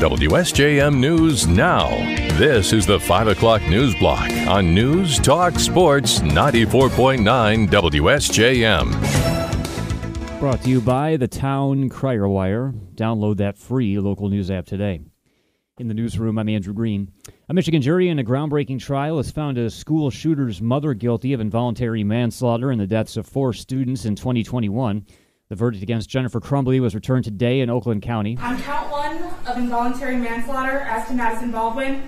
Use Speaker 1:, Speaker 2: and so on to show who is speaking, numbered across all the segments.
Speaker 1: WSJM News Now. This is the 5 o'clock news block on News Talk Sports 94.9 WSJM.
Speaker 2: Brought to you by the Town Crier Wire. Download that free local news app today. In the newsroom, I'm Andrew Green. A Michigan jury in a groundbreaking trial has found a school shooter's mother guilty of involuntary manslaughter in the deaths of four students in 2021. The verdict against Jennifer Crumbley was returned today in Oakland County.
Speaker 3: On count one of involuntary manslaughter as to Madisyn Baldwin,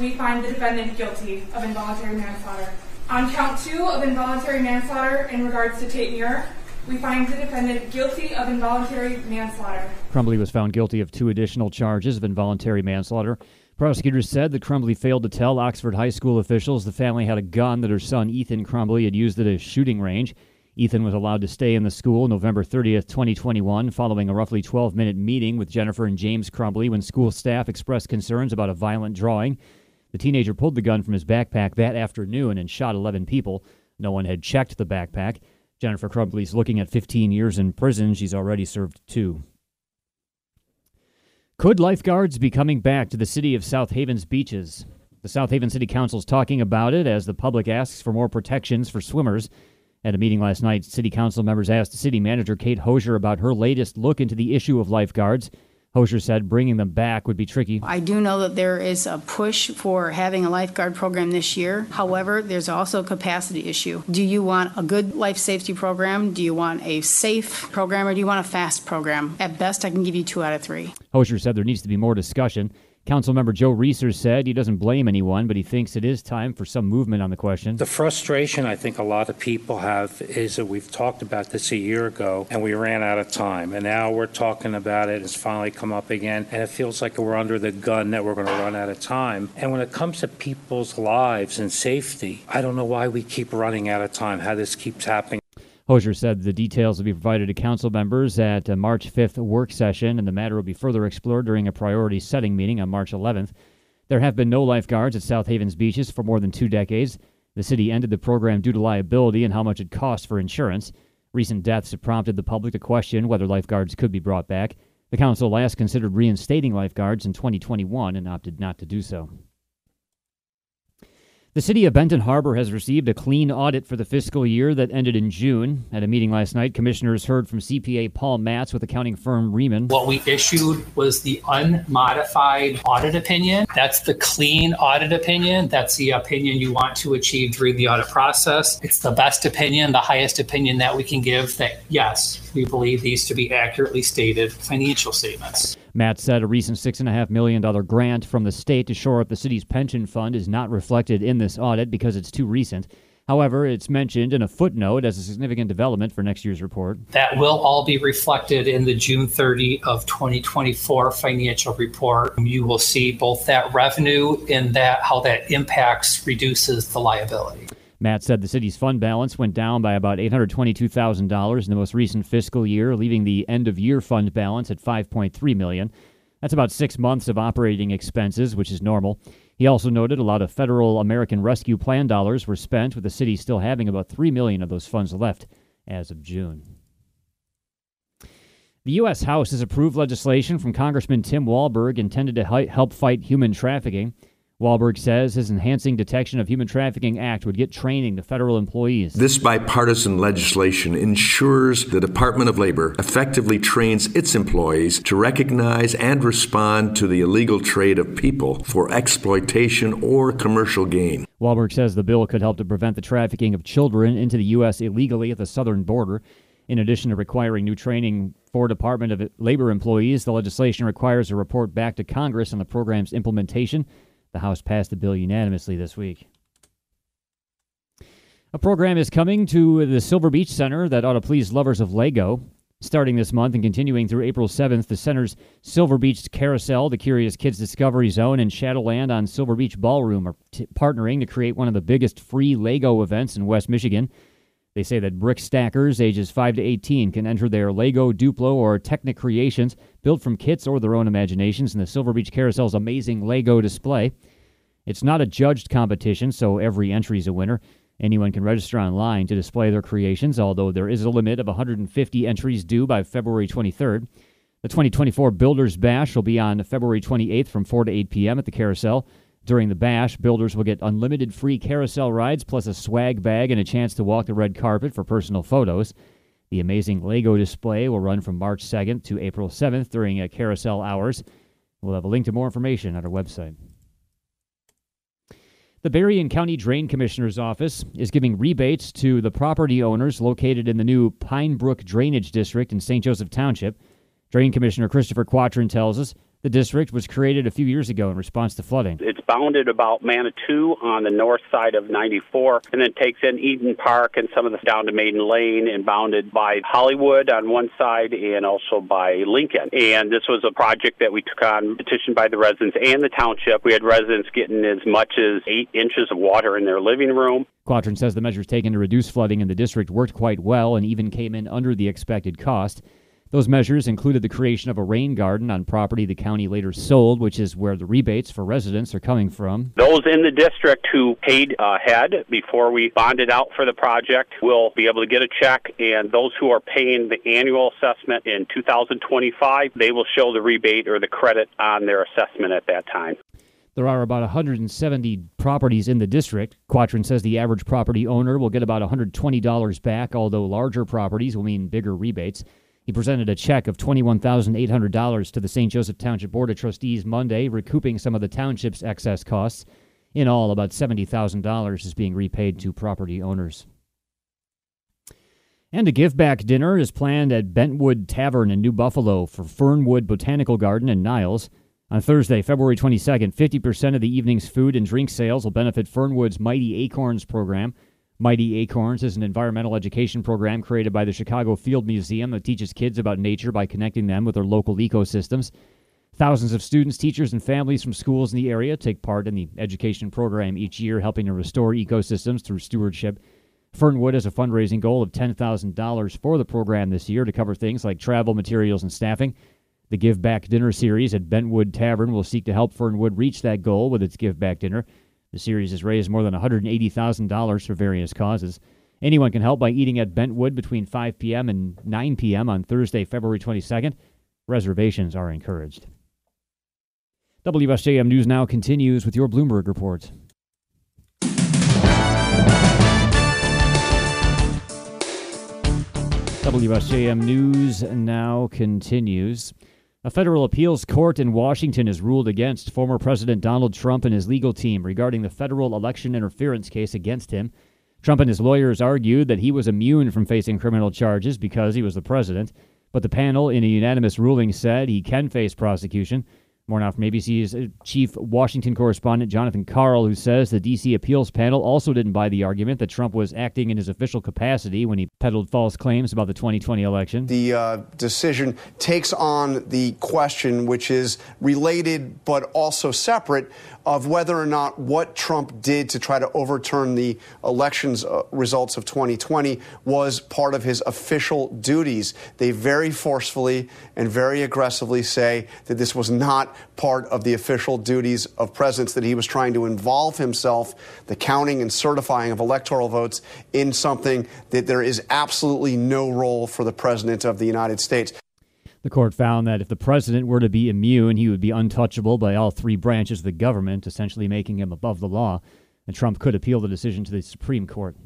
Speaker 3: we find the defendant guilty of involuntary manslaughter. On count two of involuntary manslaughter in regards to Tate Myre, we find the defendant guilty of involuntary manslaughter.
Speaker 2: Crumbley was found guilty of two additional charges of involuntary manslaughter. Prosecutors said that Crumbley failed to tell Oxford High School officials the family had a gun that her son Ethan Crumbley had used at a shooting range. Ethan was allowed to stay in the school November 30th, 2021, following a roughly 12 minute meeting with Jennifer and James Crumbley when school staff expressed concerns about a violent drawing. The teenager pulled the gun from his backpack that afternoon and shot 11 people. No one had checked the backpack. Jennifer Crumbley's looking at 15 years in prison. She's already served two. Could lifeguards be coming back to the city of South Haven's beaches? The South Haven City Council is talking about it as the public asks for more protections for swimmers. At a meeting last night, City Council members asked City Manager Kate Hosier about her latest look into the issue of lifeguards. Hosier said bringing them back would be tricky.
Speaker 4: I do know that there is a push for having a lifeguard program this year. However, there's also a capacity issue. Do you want a good life safety program? Do you want a safe program or do you want a fast program? At best, I can give you two out of three.
Speaker 2: Hosier said there needs to be more discussion. Councilmember Joe Reeser said he doesn't blame anyone, but he thinks it is time for some movement on the question.
Speaker 5: The frustration I think a lot of people have is that we've talked about this a year ago and we ran out of time. And now we're talking about it. It's finally come up again. And it feels like we're under the gun that we're going to run out of time. And when it comes to people's lives and safety, I don't know why we keep running out of time, how this keeps happening.
Speaker 2: Hosier said the details will be provided to council members at a March 5th work session, and the matter will be further explored during a priority setting meeting on March 11th. There have been no lifeguards at South Haven's beaches for more than two decades. The city ended the program due to liability and how much it cost for insurance. Recent deaths have prompted the public to question whether lifeguards could be brought back. The council last considered reinstating lifeguards in 2021 and opted not to do so. The city of Benton Harbor has received a clean audit for the fiscal year that ended in June. At a meeting last night, commissioners heard from CPA Paul Matz with accounting firm Rehmann.
Speaker 6: What we issued was the unmodified audit opinion. That's the clean audit opinion. That's the opinion you want to achieve during the audit process. It's the best opinion, the highest opinion that we can give that, yes, we believe these to be accurately stated financial statements.
Speaker 2: Matz said a recent $6.5 million grant from the state to shore up the city's pension fund is not reflected in this audit because it's too recent. However, it's mentioned in a footnote as a significant development for next year's report.
Speaker 6: That will all be reflected in the June 30 of 2024 financial report. You will see both that revenue and that how that impacts reduces the liability.
Speaker 2: Matz said the city's fund balance went down by about $822,000 in the most recent fiscal year, leaving the end of year fund balance at $5.3 million. That's about 6 months of operating expenses, which is normal. He also noted a lot of federal American Rescue Plan dollars were spent, with the city still having about 3 million of those funds left as of June. The U.S. House has approved legislation from Congressman Tim Walberg intended to help fight human trafficking. Walberg says his Enhancing Detection of Human Trafficking Act would get training to federal employees.
Speaker 7: This bipartisan legislation ensures the Department of Labor effectively trains its employees to recognize and respond to the illegal trade of people for exploitation or commercial gain.
Speaker 2: Walberg says the bill could help to prevent the trafficking of children into the U.S. illegally at the southern border. In addition to requiring new training for Department of Labor employees, the legislation requires a report back to Congress on the program's implementation the House passed the bill unanimously this week. A program is coming to the Silver Beach Center that ought to please lovers of Lego. Starting this month and continuing through April 7th, the center's Silver Beach Carousel, the Curious Kids Discovery Zone, and Shadowland on Silver Beach Ballroom are t- partnering to create one of the biggest free Lego events in West Michigan. They say that brick stackers ages 5 to 18 can enter their Lego, Duplo, or Technic creations built from kits or their own imaginations in the Silver Beach Carousel's amazing Lego display. It's not a judged competition, so every entry is a winner. Anyone can register online to display their creations, although there is a limit of 150 entries due by February 23rd. The 2024 Builders Bash will be on February 28th from 4 to 8 p.m. at the Carousel. During the bash, builders will get unlimited free carousel rides plus a swag bag and a chance to walk the red carpet for personal photos. The amazing Lego display will run from March 2nd to April 7th during a carousel hours. We'll have a link to more information on our website. The Berrien County Drain Commissioner's Office is giving rebates to the property owners located in the new Pine Brook Drainage District in St. Joseph Township. Drain Commissioner Christopher Quattrin tells us the district was created a few years ago in response to flooding.
Speaker 8: It's bounded about Manitou on the north side of 94, and then takes in Eden Park and some of the down to Maiden Lane, and bounded by Hollywood on one side and also by Lincoln. And this was a project that we took on, petitioned by the residents and the township. We had residents getting as much as eight inches of water in their living room.
Speaker 2: Quattrin says the measures taken to reduce flooding in the district worked quite well and even came in under the expected cost. Those measures included the creation of a rain garden on property the county later sold, which is where the rebates for residents are coming from.
Speaker 8: Those in the district who paid uh, ahead before we bonded out for the project will be able to get a check, and those who are paying the annual assessment in 2025, they will show the rebate or the credit on their assessment at that time.
Speaker 2: There are about 170 properties in the district. Quattrin says the average property owner will get about $120 back, although larger properties will mean bigger rebates. He presented a check of $21,800 to the St. Joseph Township Board of Trustees Monday, recouping some of the township's excess costs. In all, about $70,000 is being repaid to property owners. And a give back dinner is planned at Bentwood Tavern in New Buffalo for Fernwood Botanical Garden in Niles. On Thursday, February 22nd, 50% of the evening's food and drink sales will benefit Fernwood's Mighty Acorns program. Mighty Acorns is an environmental education program created by the Chicago Field Museum that teaches kids about nature by connecting them with their local ecosystems. Thousands of students, teachers, and families from schools in the area take part in the education program each year, helping to restore ecosystems through stewardship. Fernwood has a fundraising goal of $10,000 for the program this year to cover things like travel, materials, and staffing. The Give Back Dinner series at Bentwood Tavern will seek to help Fernwood reach that goal with its Give Back Dinner. The series has raised more than $180,000 for various causes. Anyone can help by eating at Bentwood between 5 p.m. and 9 p.m. on Thursday, February 22nd. Reservations are encouraged. WSJM News Now continues with your Bloomberg report. WSJM News Now continues. A federal appeals court in Washington has ruled against former President Donald Trump and his legal team regarding the federal election interference case against him. Trump and his lawyers argued that he was immune from facing criminal charges because he was the president, but the panel, in a unanimous ruling, said he can face prosecution. More now from ABC's uh, chief Washington correspondent Jonathan Karl, who says the D.C. appeals panel also didn't buy the argument that Trump was acting in his official capacity when he peddled false claims about the 2020 election.
Speaker 9: The uh, decision takes on the question, which is related but also separate, of whether or not what Trump did to try to overturn the elections uh, results of 2020 was part of his official duties. They very forcefully and very aggressively say that this was not part of the official duties of presidents, that he was trying to involve himself, the counting and certifying of electoral votes, in something that there is absolutely no role for the president of the United States.
Speaker 2: The court found that if the president were to be immune, he would be untouchable by all three branches of the government, essentially making him above the law, and Trump could appeal the decision to the Supreme Court.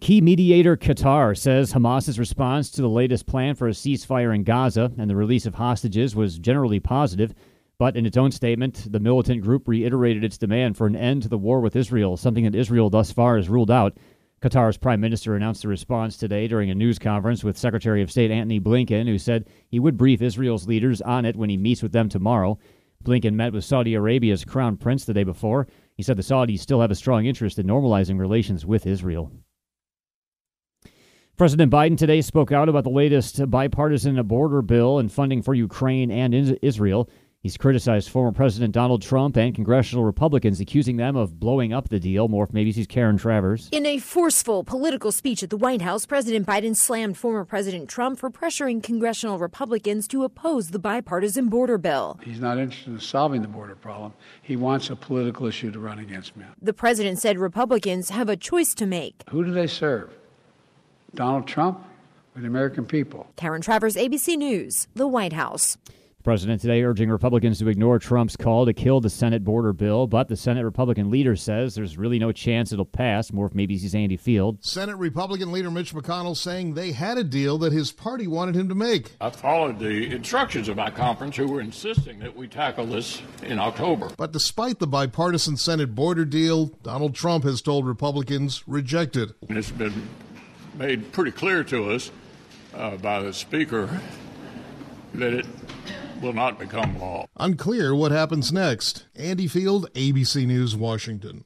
Speaker 2: Key mediator Qatar says Hamas's response to the latest plan for a ceasefire in Gaza and the release of hostages was generally positive. But in its own statement, the militant group reiterated its demand for an end to the war with Israel, something that Israel thus far has ruled out. Qatar's prime minister announced the response today during a news conference with Secretary of State Antony Blinken, who said he would brief Israel's leaders on it when he meets with them tomorrow. Blinken met with Saudi Arabia's crown prince the day before. He said the Saudis still have a strong interest in normalizing relations with Israel. President Biden today spoke out about the latest bipartisan border bill and funding for Ukraine and Israel. He's criticized former President Donald Trump and congressional Republicans, accusing them of blowing up the deal. More from ABC's Karen Travers.
Speaker 10: In a forceful political speech at the White House, President Biden slammed former President Trump for pressuring congressional Republicans to oppose the bipartisan border bill.
Speaker 11: He's not interested in solving the border problem. He wants a political issue to run against me.
Speaker 10: The president said Republicans have a choice to make.
Speaker 11: Who do they serve? Donald Trump or the American people?
Speaker 10: Karen Travers, ABC News, the White House.
Speaker 2: The president today urging Republicans to ignore Trump's call to kill the Senate border bill, but the Senate Republican leader says there's really no chance it'll pass. More from ABC's Andy Field.
Speaker 12: Senate Republican leader Mitch McConnell saying they had a deal that his party wanted him to make.
Speaker 13: I followed the instructions of my conference, who were insisting that we tackle this in October.
Speaker 12: But despite the bipartisan Senate border deal, Donald Trump has told Republicans reject it.
Speaker 13: And it's been made pretty clear to us uh, by the Speaker that it will not become law.
Speaker 12: Unclear what happens next. Andy Field, ABC News, Washington.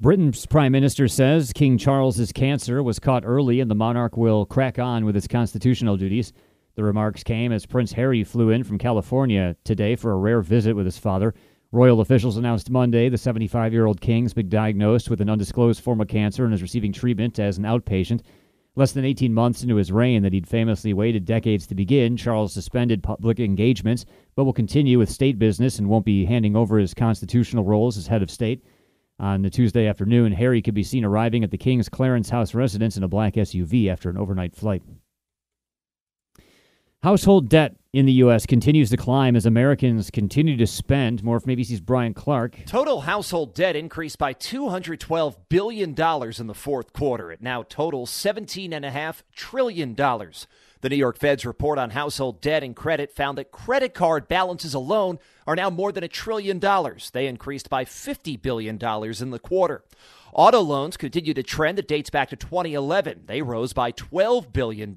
Speaker 2: Britain's prime minister says King Charles's cancer was caught early and the monarch will crack on with his constitutional duties. The remarks came as Prince Harry flew in from California today for a rare visit with his father. Royal officials announced Monday the 75 year old king's been diagnosed with an undisclosed form of cancer and is receiving treatment as an outpatient. Less than 18 months into his reign that he'd famously waited decades to begin, Charles suspended public engagements, but will continue with state business and won't be handing over his constitutional roles as head of state. On the Tuesday afternoon, Harry could be seen arriving at the King's Clarence House residence in a black SUV after an overnight flight. Household debt in the U.S. continues to climb as Americans continue to spend. More from ABC's Brian Clark.
Speaker 14: Total household debt increased by $212 billion in the fourth quarter. It now totals $17.5 trillion. The New York Fed's report on household debt and credit found that credit card balances alone are now more than a trillion dollars. They increased by $50 billion in the quarter. Auto loans continue to trend that dates back to 2011. They rose by $12 billion,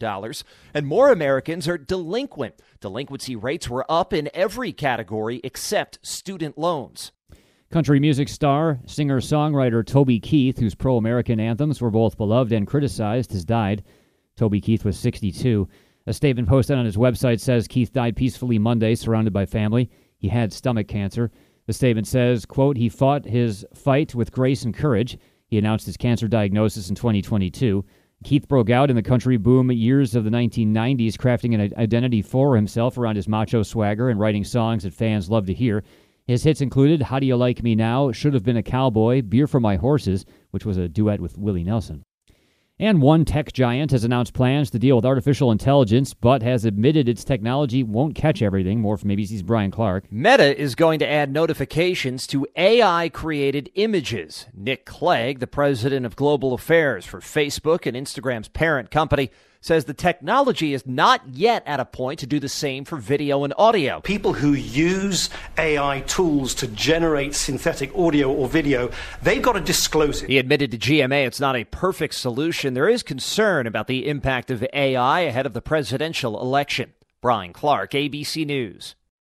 Speaker 14: and more Americans are delinquent. Delinquency rates were up in every category except student loans.
Speaker 2: Country music star, singer songwriter Toby Keith, whose pro American anthems were both beloved and criticized, has died. Toby Keith was 62. A statement posted on his website says Keith died peacefully Monday, surrounded by family. He had stomach cancer. The statement says, quote, he fought his fight with grace and courage. He announced his cancer diagnosis in 2022. Keith broke out in the country boom years of the 1990s, crafting an identity for himself around his macho swagger and writing songs that fans love to hear. His hits included How Do You Like Me Now, Should Have Been a Cowboy, Beer for My Horses, which was a duet with Willie Nelson. And one tech giant has announced plans to deal with artificial intelligence, but has admitted its technology won't catch everything. More from ABC's Brian Clark.
Speaker 14: Meta is going to add notifications to AI created images. Nick Clegg, the president of global affairs for Facebook and Instagram's parent company, says the technology is not yet at a point to do the same for video and audio.
Speaker 15: People who use AI tools to generate synthetic audio or video, they've got to disclose it.
Speaker 14: He admitted to GMA it's not a perfect solution. There is concern about the impact of AI ahead of the presidential election. Brian Clark, ABC News.